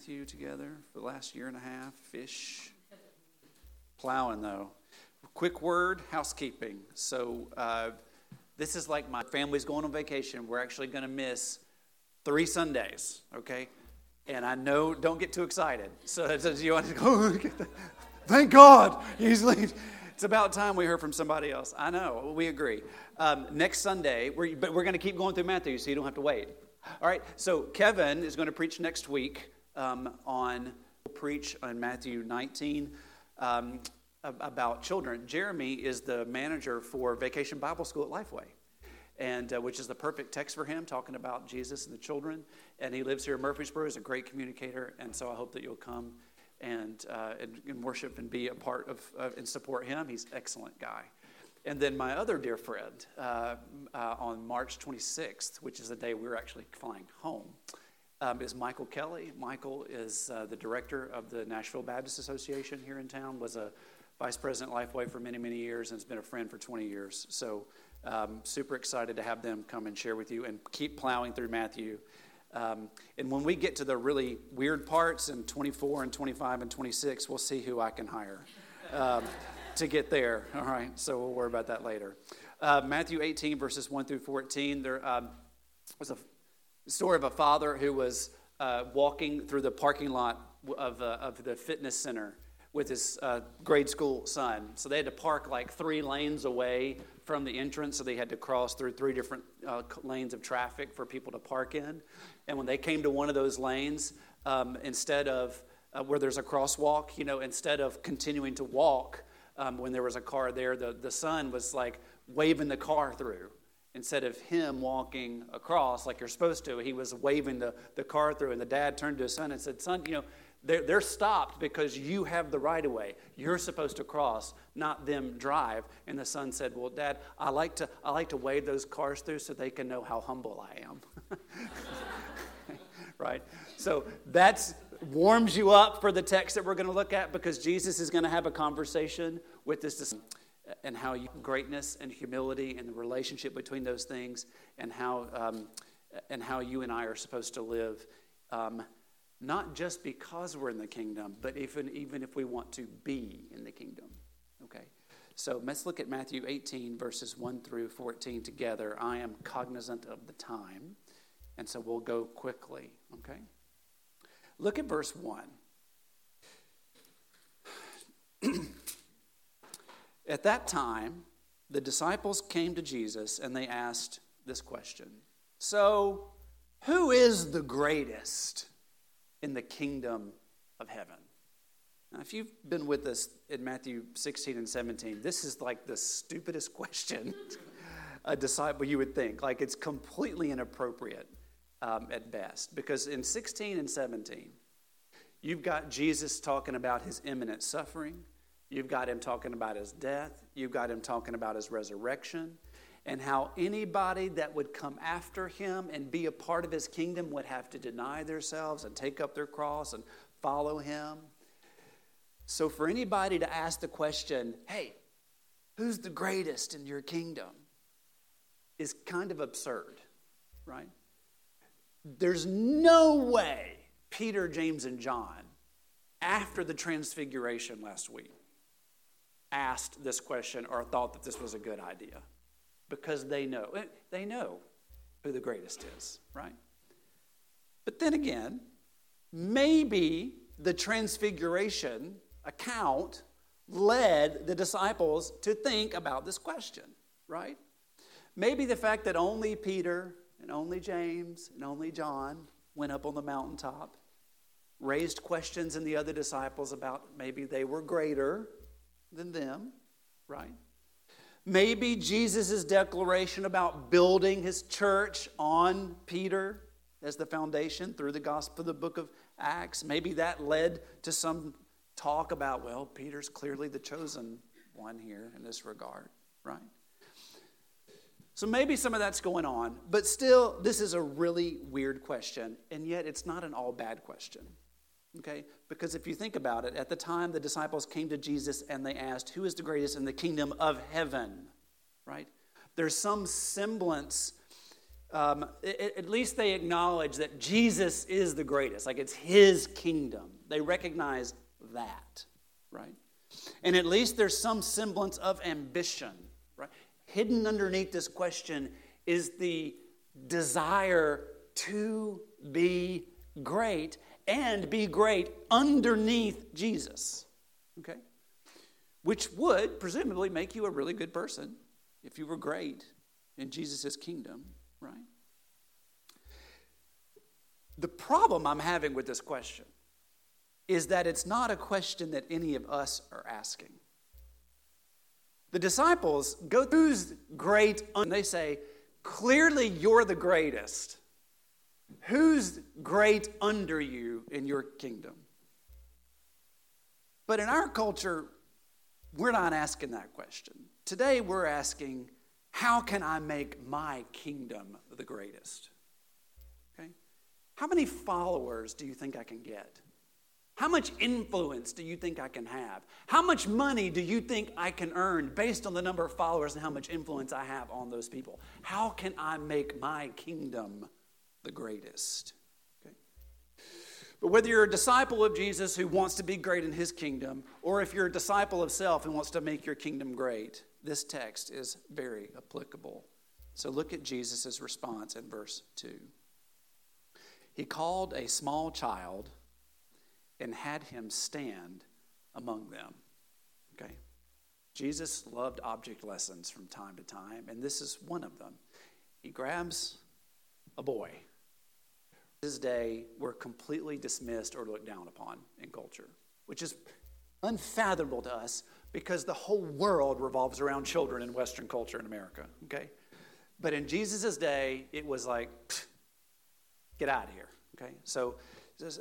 Matthew together for the last year and a half. Fish. Plowing, though. Quick word housekeeping. So, uh, this is like my family's going on vacation. We're actually going to miss three Sundays, okay? And I know, don't get too excited. So, so you want to go, thank God he's leaving. It's about time we heard from somebody else. I know, we agree. Um, next Sunday, we're, but we're going to keep going through Matthew so you don't have to wait. All right, so Kevin is going to preach next week um, on preach on Matthew 19 um, about children. Jeremy is the manager for Vacation Bible School at Lifeway, and uh, which is the perfect text for him, talking about Jesus and the children. And he lives here in Murfreesboro. He's a great communicator, and so I hope that you'll come and, uh, and, and, worship and be a part of, of and support him. He's an excellent guy. And then my other dear friend uh, uh, on March 26th, which is the day we are actually flying home, is Michael Kelly. Michael is uh, the director of the Nashville Baptist Association here in town, was a vice president Lifeway for many, many years, and has been a friend for 20 years. So um, super excited to have them come and share with you and keep plowing through Matthew. Um, and when we get to the really weird parts in 24 and 25 and 26, we'll see who I can hire. Um, to get there. All right, so we'll worry about that later. Uh, Matthew 18, verses 1 through 14, there um, was a story of a father who was uh, walking through the parking lot of, uh, of the fitness center with his uh, grade school son. So they had to park like three lanes away from the entrance, so they had to cross through three different uh, lanes of traffic for people to park in. And when they came to one of those lanes, um, instead of uh, where there's a crosswalk, you know, instead of continuing to walk, um, when there was a car there, the, the son was like waving the car through. Instead of him walking across like you're supposed to, he was waving the, the car through. And the dad turned to his son and said, Son, you know, they're, they're stopped because you have the right of way. You're supposed to cross, not them drive. And the son said, Well, Dad, I like to, I like to wave those cars through so they can know how humble I am. right? So that's warms you up for the text that we're going to look at because Jesus is going to have a conversation with this and how you, greatness and humility and the relationship between those things and how um, and how you and I are supposed to live, um, not just because we're in the kingdom, but even even if we want to be in the kingdom. Okay, so let's look at Matthew 18 verses 1 through 14 together. I am cognizant of the time, and so we'll go quickly. Okay. Look at verse 1. At that time, the disciples came to Jesus and they asked this question So, who is the greatest in the kingdom of heaven? Now, if you've been with us in Matthew 16 and 17, this is like the stupidest question a disciple you would think. Like it's completely inappropriate um, at best. Because in 16 and 17, you've got Jesus talking about his imminent suffering, you've got him talking about his death, you've got him talking about his resurrection, and how anybody that would come after him and be a part of his kingdom would have to deny themselves and take up their cross and follow him. So, for anybody to ask the question, hey, who's the greatest in your kingdom, is kind of absurd, right? There's no way Peter, James, and John, after the transfiguration last week, asked this question or thought that this was a good idea because they know eh, they know who the greatest is, right? But then again, maybe the transfiguration account led the disciples to think about this question, right? Maybe the fact that only Peter and only James and only John went up on the mountaintop, raised questions in the other disciples about maybe they were greater than them, right? Maybe Jesus' declaration about building his church on Peter as the foundation through the gospel, of the book of Acts, maybe that led to some talk about, well, Peter's clearly the chosen one here in this regard, right? So maybe some of that's going on, but still, this is a really weird question, and yet it's not an all bad question. Okay? Because if you think about it, at the time the disciples came to Jesus and they asked, Who is the greatest in the kingdom of heaven? Right? There's some semblance um, it, at least they acknowledge that Jesus is the greatest, like it's his kingdom. They recognize that, right? And at least there's some semblance of ambition, right? Hidden underneath this question is the desire to be great and be great underneath Jesus, okay? Which would presumably make you a really good person if you were great in Jesus' kingdom, right? The problem I'm having with this question is that it's not a question that any of us are asking. The disciples go through great, and they say, Clearly, you're the greatest. Who's great under you in your kingdom? But in our culture, we're not asking that question. Today, we're asking, How can I make my kingdom the greatest? Okay? How many followers do you think I can get? How much influence do you think I can have? How much money do you think I can earn based on the number of followers and how much influence I have on those people? How can I make my kingdom the greatest? Okay. But whether you're a disciple of Jesus who wants to be great in his kingdom, or if you're a disciple of self and wants to make your kingdom great, this text is very applicable. So look at Jesus' response in verse 2. He called a small child and had him stand among them. Okay? Jesus loved object lessons from time to time, and this is one of them. He grabs a boy. His day were completely dismissed or looked down upon in culture, which is unfathomable to us because the whole world revolves around children in Western culture in America. Okay? But in Jesus' day, it was like, get out of here. Okay? So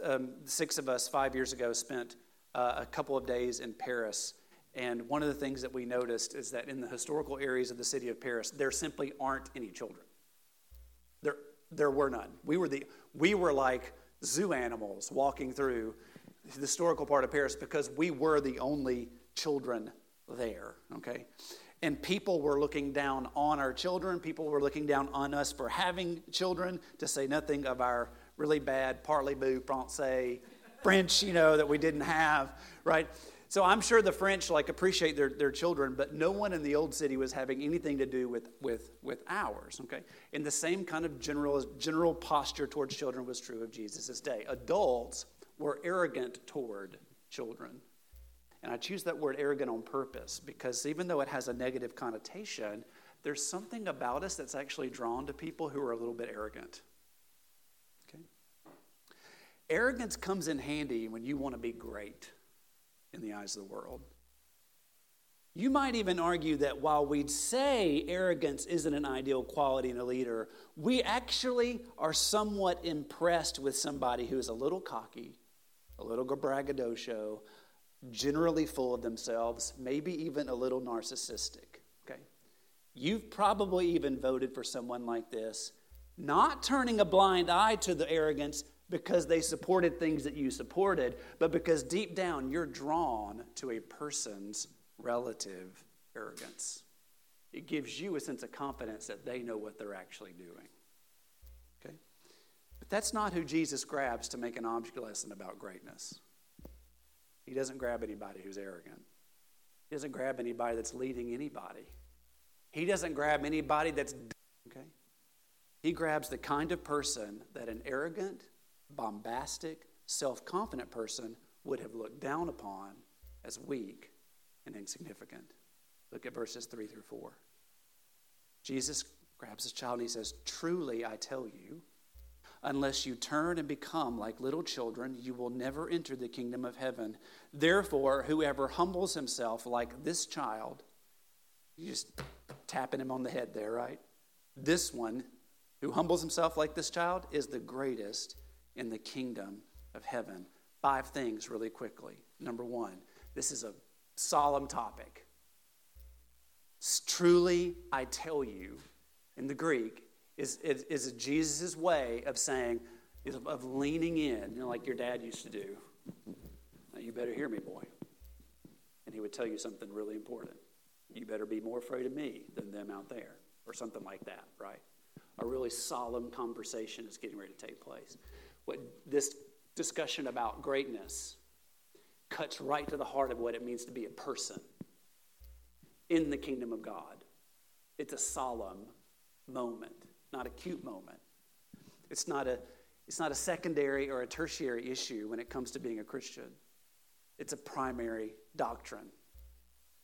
um, six of us five years ago spent uh, a couple of days in Paris. And one of the things that we noticed is that in the historical areas of the city of Paris, there simply aren't any children. There, were none. We were, the, we were like zoo animals walking through the historical part of Paris because we were the only children there, okay? And people were looking down on our children. People were looking down on us for having children, to say nothing of our really bad parlez-vous français French, you know, that we didn't have, right? So I'm sure the French like appreciate their, their children, but no one in the old city was having anything to do with, with, with ours, okay? And the same kind of general, general posture towards children was true of Jesus' day. Adults were arrogant toward children. And I choose that word arrogant on purpose because even though it has a negative connotation, there's something about us that's actually drawn to people who are a little bit arrogant. Okay? Arrogance comes in handy when you want to be great in the eyes of the world. You might even argue that while we'd say arrogance isn't an ideal quality in a leader, we actually are somewhat impressed with somebody who is a little cocky, a little braggadocio, generally full of themselves, maybe even a little narcissistic. Okay? You've probably even voted for someone like this, not turning a blind eye to the arrogance, because they supported things that you supported, but because deep down you're drawn to a person's relative arrogance. It gives you a sense of confidence that they know what they're actually doing. Okay? But that's not who Jesus grabs to make an object lesson about greatness. He doesn't grab anybody who's arrogant. He doesn't grab anybody that's leading anybody. He doesn't grab anybody that's okay. He grabs the kind of person that an arrogant, bombastic, self confident person would have looked down upon as weak and insignificant. Look at verses 3 through 4. Jesus grabs his child and he says, Truly I tell you, unless you turn and become like little children, you will never enter the kingdom of heaven. Therefore, whoever humbles himself like this child, you just tapping him on the head there, right? This one who humbles himself like this child is the greatest in the kingdom of heaven. Five things really quickly. Number one, this is a solemn topic. Truly, I tell you, in the Greek, is, is, is Jesus' way of saying, of leaning in, you know, like your dad used to do. Now, you better hear me, boy. And he would tell you something really important. You better be more afraid of me than them out there, or something like that, right? a really solemn conversation is getting ready to take place. What this discussion about greatness cuts right to the heart of what it means to be a person in the kingdom of God. It's a solemn moment, not a cute moment. It's not a, it's not a secondary or a tertiary issue when it comes to being a Christian. It's a primary doctrine.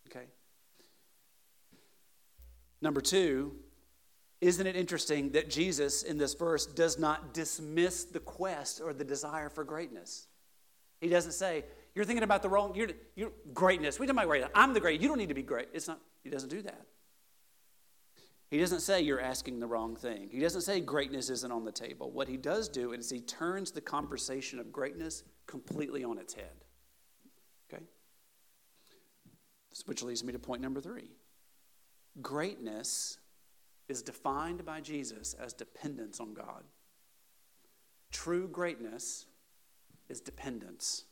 Okay? Number two, isn't it interesting that Jesus in this verse does not dismiss the quest or the desire for greatness? He doesn't say, You're thinking about the wrong, you're, you're greatness. We don't about greatness. I'm the great. You don't need to be great. It's not, he doesn't do that. He doesn't say you're asking the wrong thing. He doesn't say greatness isn't on the table. What he does do is he turns the conversation of greatness completely on its head. Okay? Which leads me to point number three. Greatness is defined by Jesus as dependence on God. True greatness is dependence.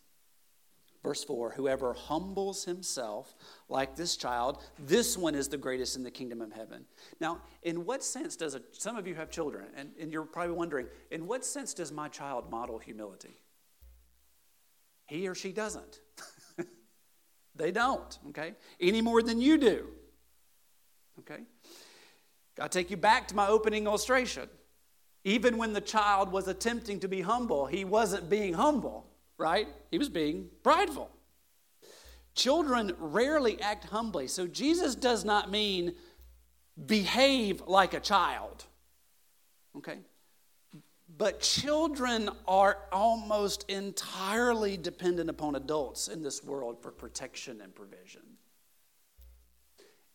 Verse 4 Whoever humbles himself like this child, this one is the greatest in the kingdom of heaven. Now, in what sense does a, some of you have children, and, and you're probably wondering, in what sense does my child model humility? He or she doesn't. they don't, okay? Any more than you do. I take you back to my opening illustration. Even when the child was attempting to be humble, he wasn't being humble, right? He was being prideful. Children rarely act humbly. So Jesus does not mean behave like a child. Okay? But children are almost entirely dependent upon adults in this world for protection and provision.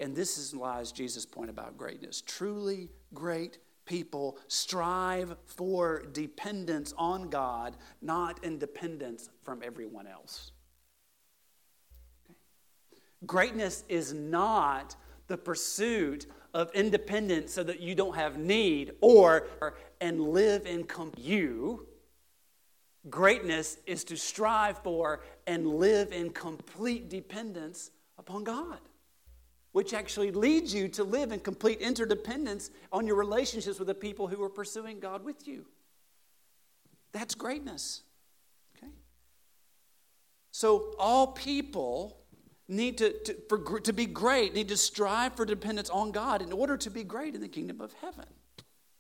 And this is lies Jesus' point about greatness. Truly great people strive for dependence on God, not independence from everyone else. Okay? Greatness is not the pursuit of independence so that you don't have need or and live in com- you. Greatness is to strive for and live in complete dependence upon God which actually leads you to live in complete interdependence on your relationships with the people who are pursuing God with you. That's greatness. Okay? So, all people need to, to, for, to be great, need to strive for dependence on God in order to be great in the kingdom of heaven.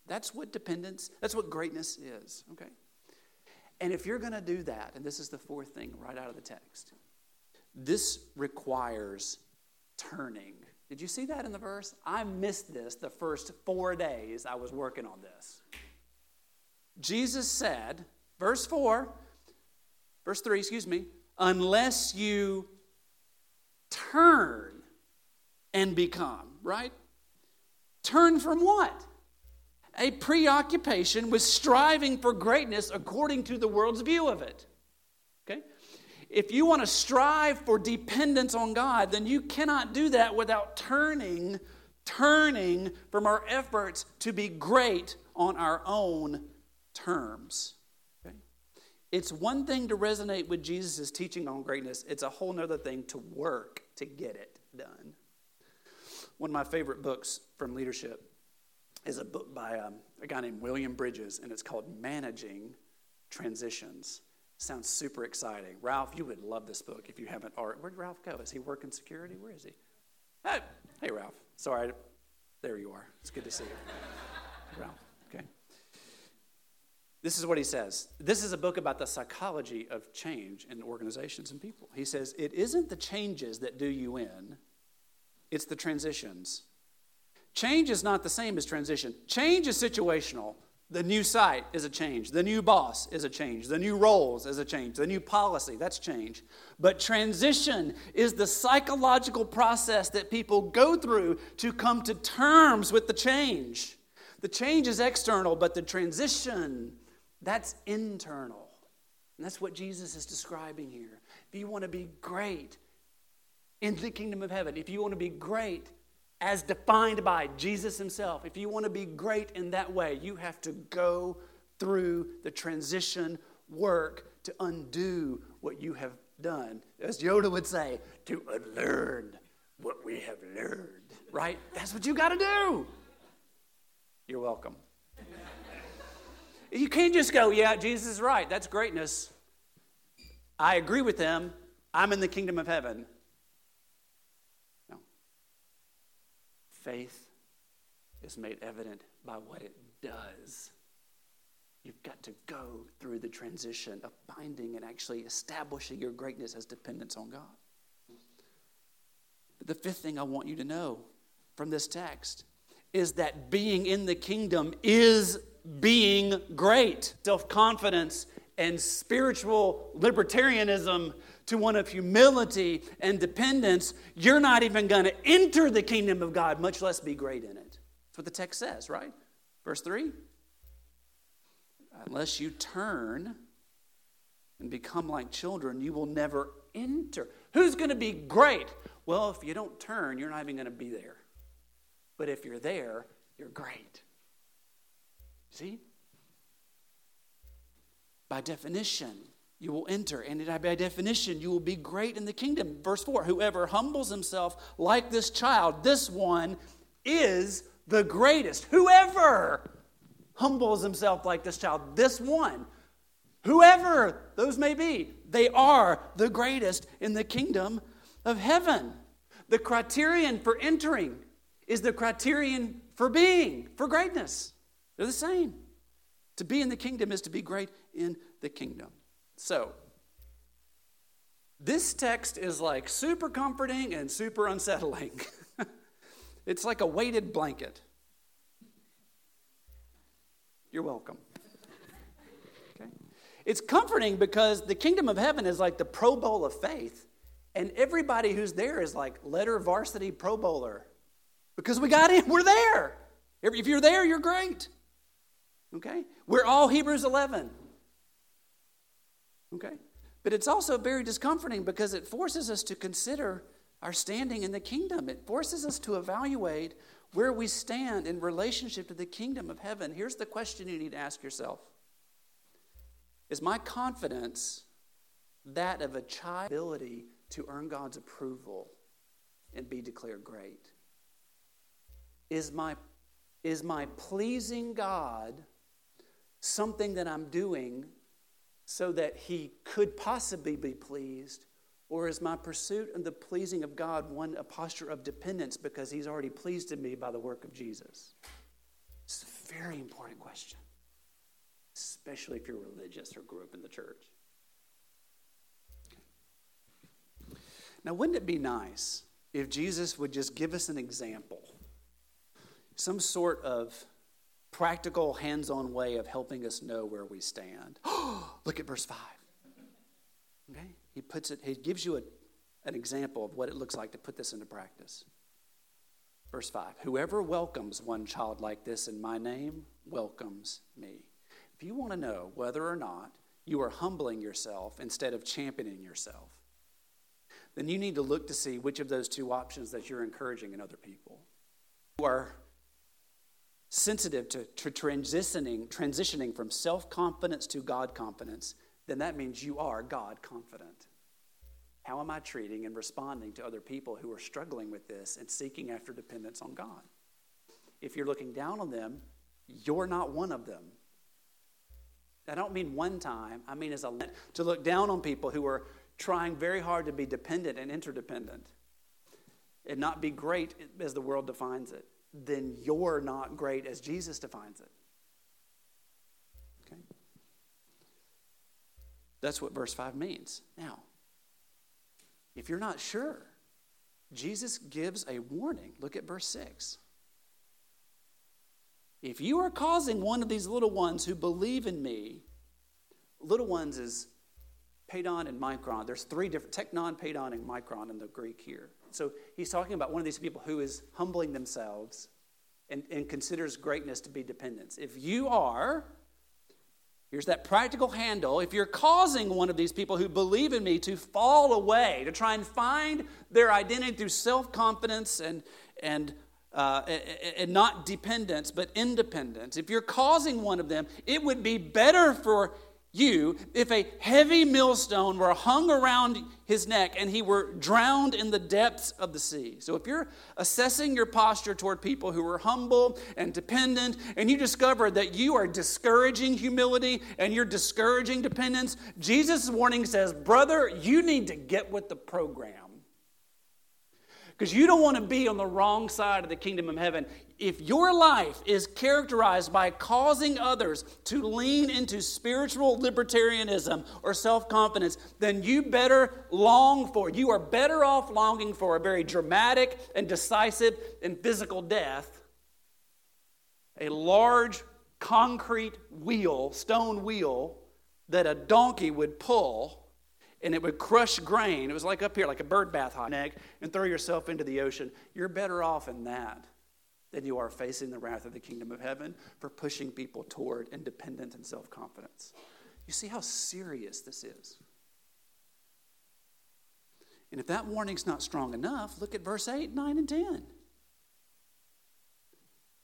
That's what dependence, that's what greatness is, okay? And if you're going to do that, and this is the fourth thing right out of the text, this requires turning. Did you see that in the verse? I missed this the first four days I was working on this. Jesus said, verse 4, verse 3, excuse me, unless you turn and become, right? Turn from what? A preoccupation with striving for greatness according to the world's view of it. Okay? If you want to strive for dependence on God, then you cannot do that without turning, turning from our efforts to be great on our own terms. Okay? It's one thing to resonate with Jesus' teaching on greatness, it's a whole other thing to work to get it done. One of my favorite books from leadership is a book by um, a guy named William Bridges, and it's called Managing Transitions. Sounds super exciting. Ralph, you would love this book if you haven't already. Where'd Ralph go? Is he working security? Where is he? Hey, hey Ralph. Sorry. There you are. It's good to see you. Ralph, okay. This is what he says. This is a book about the psychology of change in organizations and people. He says, It isn't the changes that do you in, it's the transitions. Change is not the same as transition. Change is situational. The new site is a change. The new boss is a change. The new roles is a change. The new policy, that's change. But transition is the psychological process that people go through to come to terms with the change. The change is external, but the transition, that's internal. And that's what Jesus is describing here. If you want to be great in the kingdom of heaven, if you want to be great as defined by Jesus himself. If you want to be great in that way, you have to go through the transition work to undo what you have done. As Yoda would say, to unlearn what we have learned, right? That's what you got to do. You're welcome. You can't just go, yeah, Jesus is right. That's greatness. I agree with him. I'm in the kingdom of heaven. Faith is made evident by what it does. You've got to go through the transition of finding and actually establishing your greatness as dependence on God. The fifth thing I want you to know from this text is that being in the kingdom is being great. Self confidence and spiritual libertarianism to one of humility and dependence, you're not even going to enter the kingdom of God, much less be great in it. That's what the text says, right? Verse 3 Unless you turn and become like children, you will never enter. Who's going to be great? Well, if you don't turn, you're not even going to be there. But if you're there, you're great. See? By definition, you will enter, and by definition, you will be great in the kingdom. Verse 4 Whoever humbles himself like this child, this one is the greatest. Whoever humbles himself like this child, this one, whoever those may be, they are the greatest in the kingdom of heaven. The criterion for entering is the criterion for being, for greatness. They're the same. To be in the kingdom is to be great in the kingdom. So, this text is like super comforting and super unsettling. it's like a weighted blanket. You're welcome. Okay? It's comforting because the kingdom of heaven is like the Pro Bowl of faith, and everybody who's there is like letter varsity Pro Bowler because we got in, we're there. If you're there, you're great. Okay? We're all Hebrews 11. Okay? But it's also very discomforting because it forces us to consider our standing in the kingdom. It forces us to evaluate where we stand in relationship to the kingdom of heaven. Here's the question you need to ask yourself Is my confidence that of a child ability to earn God's approval and be declared great? Is my, is my pleasing God something that I'm doing so that He could possibly be pleased? Or is my pursuit and the pleasing of God one a posture of dependence because He's already pleased in me by the work of Jesus? It's a very important question, especially if you're religious or grew up in the church. Now, wouldn't it be nice if Jesus would just give us an example, some sort of practical, hands on way of helping us know where we stand? Look at verse 5. Okay? He puts it, he gives you a, an example of what it looks like to put this into practice. Verse 5 Whoever welcomes one child like this in my name welcomes me. If you want to know whether or not you are humbling yourself instead of championing yourself, then you need to look to see which of those two options that you're encouraging in other people. You are sensitive to, to transitioning, transitioning from self confidence to God confidence, then that means you are God confident. How am I treating and responding to other people who are struggling with this and seeking after dependence on God? If you're looking down on them, you're not one of them. I don't mean one time, I mean as a to look down on people who are trying very hard to be dependent and interdependent and not be great as the world defines it, then you're not great as Jesus defines it. Okay? That's what verse 5 means. Now, if you're not sure, Jesus gives a warning. Look at verse 6. If you are causing one of these little ones who believe in me, little ones is pedon and micron. There's three different teknon, pedon, and micron in the Greek here. So he's talking about one of these people who is humbling themselves and, and considers greatness to be dependence. If you are Here's that practical handle. If you're causing one of these people who believe in me to fall away, to try and find their identity through self confidence and, and, uh, and not dependence, but independence, if you're causing one of them, it would be better for you if a heavy millstone were hung around his neck and he were drowned in the depths of the sea. So, if you're assessing your posture toward people who are humble and dependent, and you discover that you are discouraging humility and you're discouraging dependence, Jesus' warning says, Brother, you need to get with the program because you don't want to be on the wrong side of the kingdom of heaven. If your life is characterized by causing others to lean into spiritual libertarianism or self confidence, then you better long for, you are better off longing for a very dramatic and decisive and physical death, a large concrete wheel, stone wheel, that a donkey would pull and it would crush grain. It was like up here, like a bird bath hot neck, and throw yourself into the ocean. You're better off in that than you are facing the wrath of the kingdom of heaven for pushing people toward independence and self confidence. You see how serious this is. And if that warning's not strong enough, look at verse 8, 9, and 10.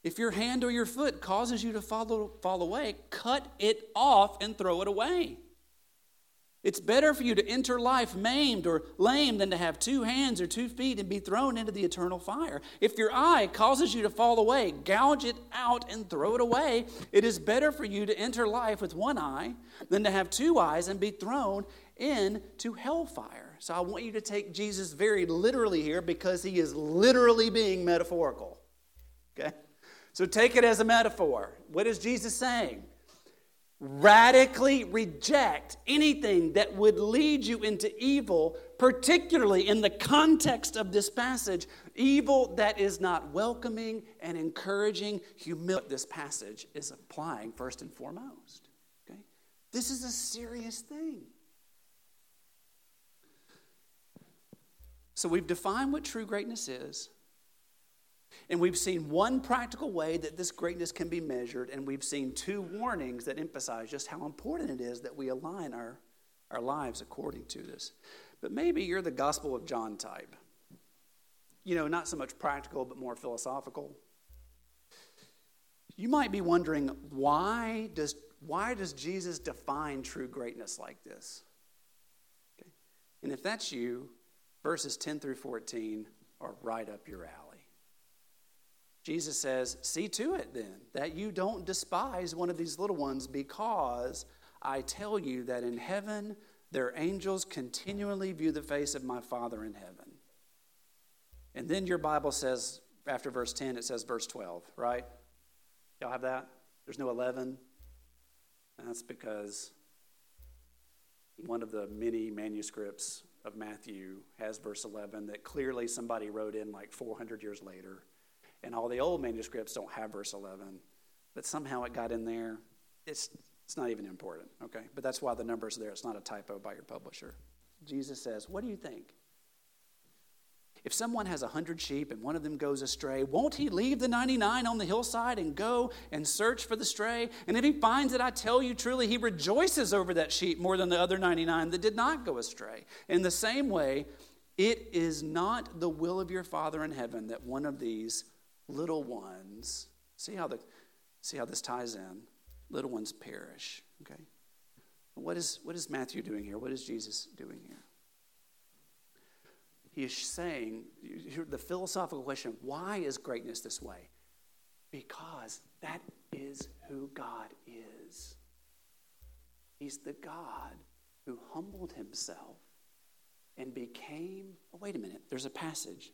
If your hand or your foot causes you to fall, fall away, cut it off and throw it away. It's better for you to enter life maimed or lame than to have two hands or two feet and be thrown into the eternal fire. If your eye causes you to fall away, gouge it out and throw it away. It is better for you to enter life with one eye than to have two eyes and be thrown into hellfire. So I want you to take Jesus very literally here because he is literally being metaphorical. Okay? So take it as a metaphor. What is Jesus saying? Radically reject anything that would lead you into evil, particularly in the context of this passage, evil that is not welcoming and encouraging humility. This passage is applying first and foremost. Okay? This is a serious thing. So we've defined what true greatness is. And we've seen one practical way that this greatness can be measured, and we've seen two warnings that emphasize just how important it is that we align our, our lives according to this. But maybe you're the Gospel of John type. You know, not so much practical, but more philosophical. You might be wondering why does, why does Jesus define true greatness like this? Okay. And if that's you, verses 10 through 14 are right up your alley. Jesus says, See to it then that you don't despise one of these little ones, because I tell you that in heaven their angels continually view the face of my Father in heaven. And then your Bible says, after verse 10, it says verse 12, right? Y'all have that? There's no 11. That's because one of the many manuscripts of Matthew has verse 11 that clearly somebody wrote in like 400 years later and all the old manuscripts don't have verse 11, but somehow it got in there. It's, it's not even important, okay? But that's why the number's are there. It's not a typo by your publisher. Jesus says, What do you think? If someone has a hundred sheep and one of them goes astray, won't he leave the 99 on the hillside and go and search for the stray? And if he finds it, I tell you truly, he rejoices over that sheep more than the other 99 that did not go astray. In the same way, it is not the will of your Father in heaven that one of these little ones, see how, the, see how this ties in? Little ones perish. Okay? What is, what is Matthew doing here? What is Jesus doing here? He is saying, the philosophical question why is greatness this way? Because that is who God is. He's the God who humbled himself and became. Oh, wait a minute, there's a passage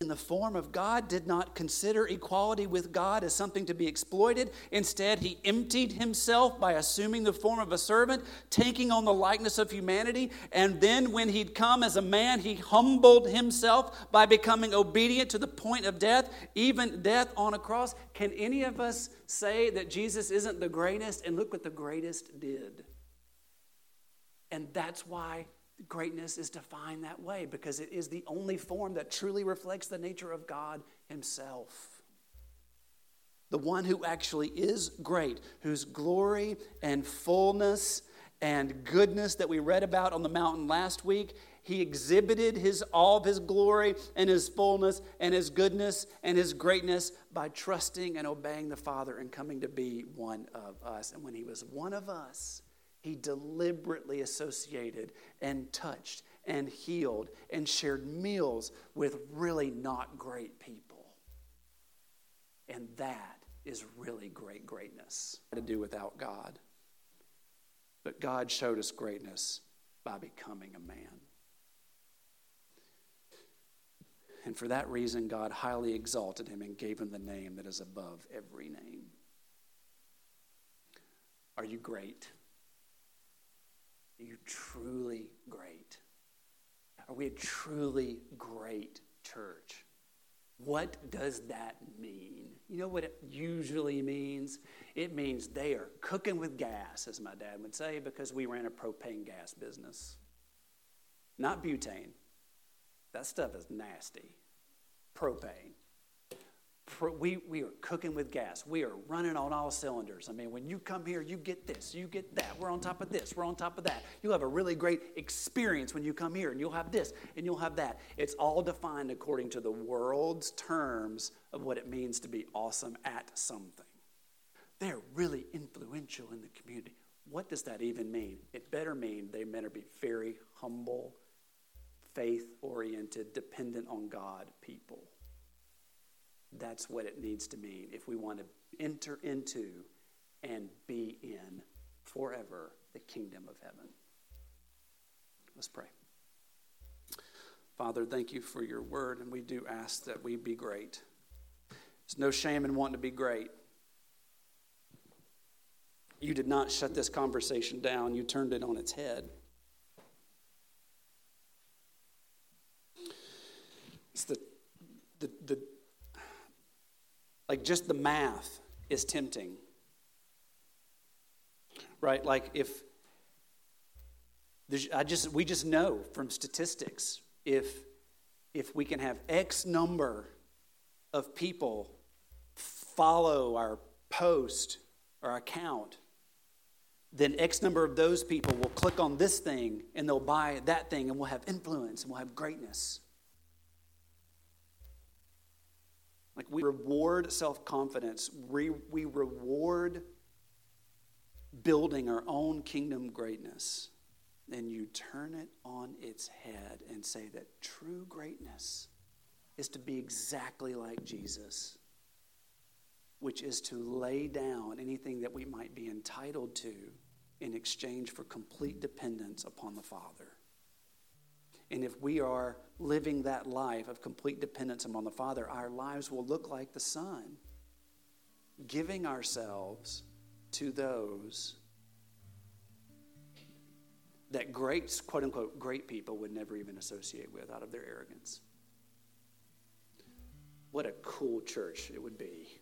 in the form of God did not consider equality with God as something to be exploited. Instead, he emptied himself by assuming the form of a servant, taking on the likeness of humanity. And then, when he'd come as a man, he humbled himself by becoming obedient to the point of death, even death on a cross. Can any of us say that Jesus isn't the greatest? And look what the greatest did. And that's why greatness is defined that way because it is the only form that truly reflects the nature of God Himself. The one who actually is great, whose glory and fullness and goodness that we read about on the mountain last week, he exhibited his all of his glory and his fullness and his goodness and his greatness by trusting and obeying the Father and coming to be one of us. And when he was one of us, He deliberately associated and touched and healed and shared meals with really not great people. And that is really great greatness to do without God. But God showed us greatness by becoming a man. And for that reason, God highly exalted him and gave him the name that is above every name. Are you great? Are you truly great? Are we a truly great church? What does that mean? You know what it usually means? It means they are cooking with gas, as my dad would say, because we ran a propane gas business. Not butane. That stuff is nasty. Propane we, we are cooking with gas. We are running on all cylinders. I mean, when you come here, you get this, you get that. We're on top of this, we're on top of that. You'll have a really great experience when you come here, and you'll have this, and you'll have that. It's all defined according to the world's terms of what it means to be awesome at something. They're really influential in the community. What does that even mean? It better mean they better be very humble, faith oriented, dependent on God people. That's what it needs to mean if we want to enter into and be in forever the kingdom of heaven. Let's pray. Father, thank you for your word, and we do ask that we be great. There's no shame in wanting to be great. You did not shut this conversation down, you turned it on its head. It's the, the like just the math is tempting. Right? Like if I just we just know from statistics if if we can have X number of people follow our post or account, then X number of those people will click on this thing and they'll buy that thing and we'll have influence and we'll have greatness. Like we reward self confidence, we, we reward building our own kingdom greatness. Then you turn it on its head and say that true greatness is to be exactly like Jesus, which is to lay down anything that we might be entitled to in exchange for complete dependence upon the Father. And if we are living that life of complete dependence upon the Father, our lives will look like the Son, giving ourselves to those that great, quote unquote, great people would never even associate with out of their arrogance. What a cool church it would be.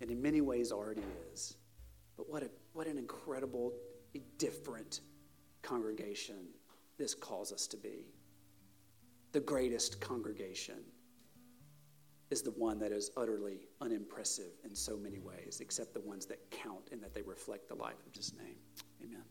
And in many ways already is. But what, a, what an incredible, different congregation this calls us to be. The greatest congregation is the one that is utterly unimpressive in so many ways, except the ones that count and that they reflect the life of His name. Amen.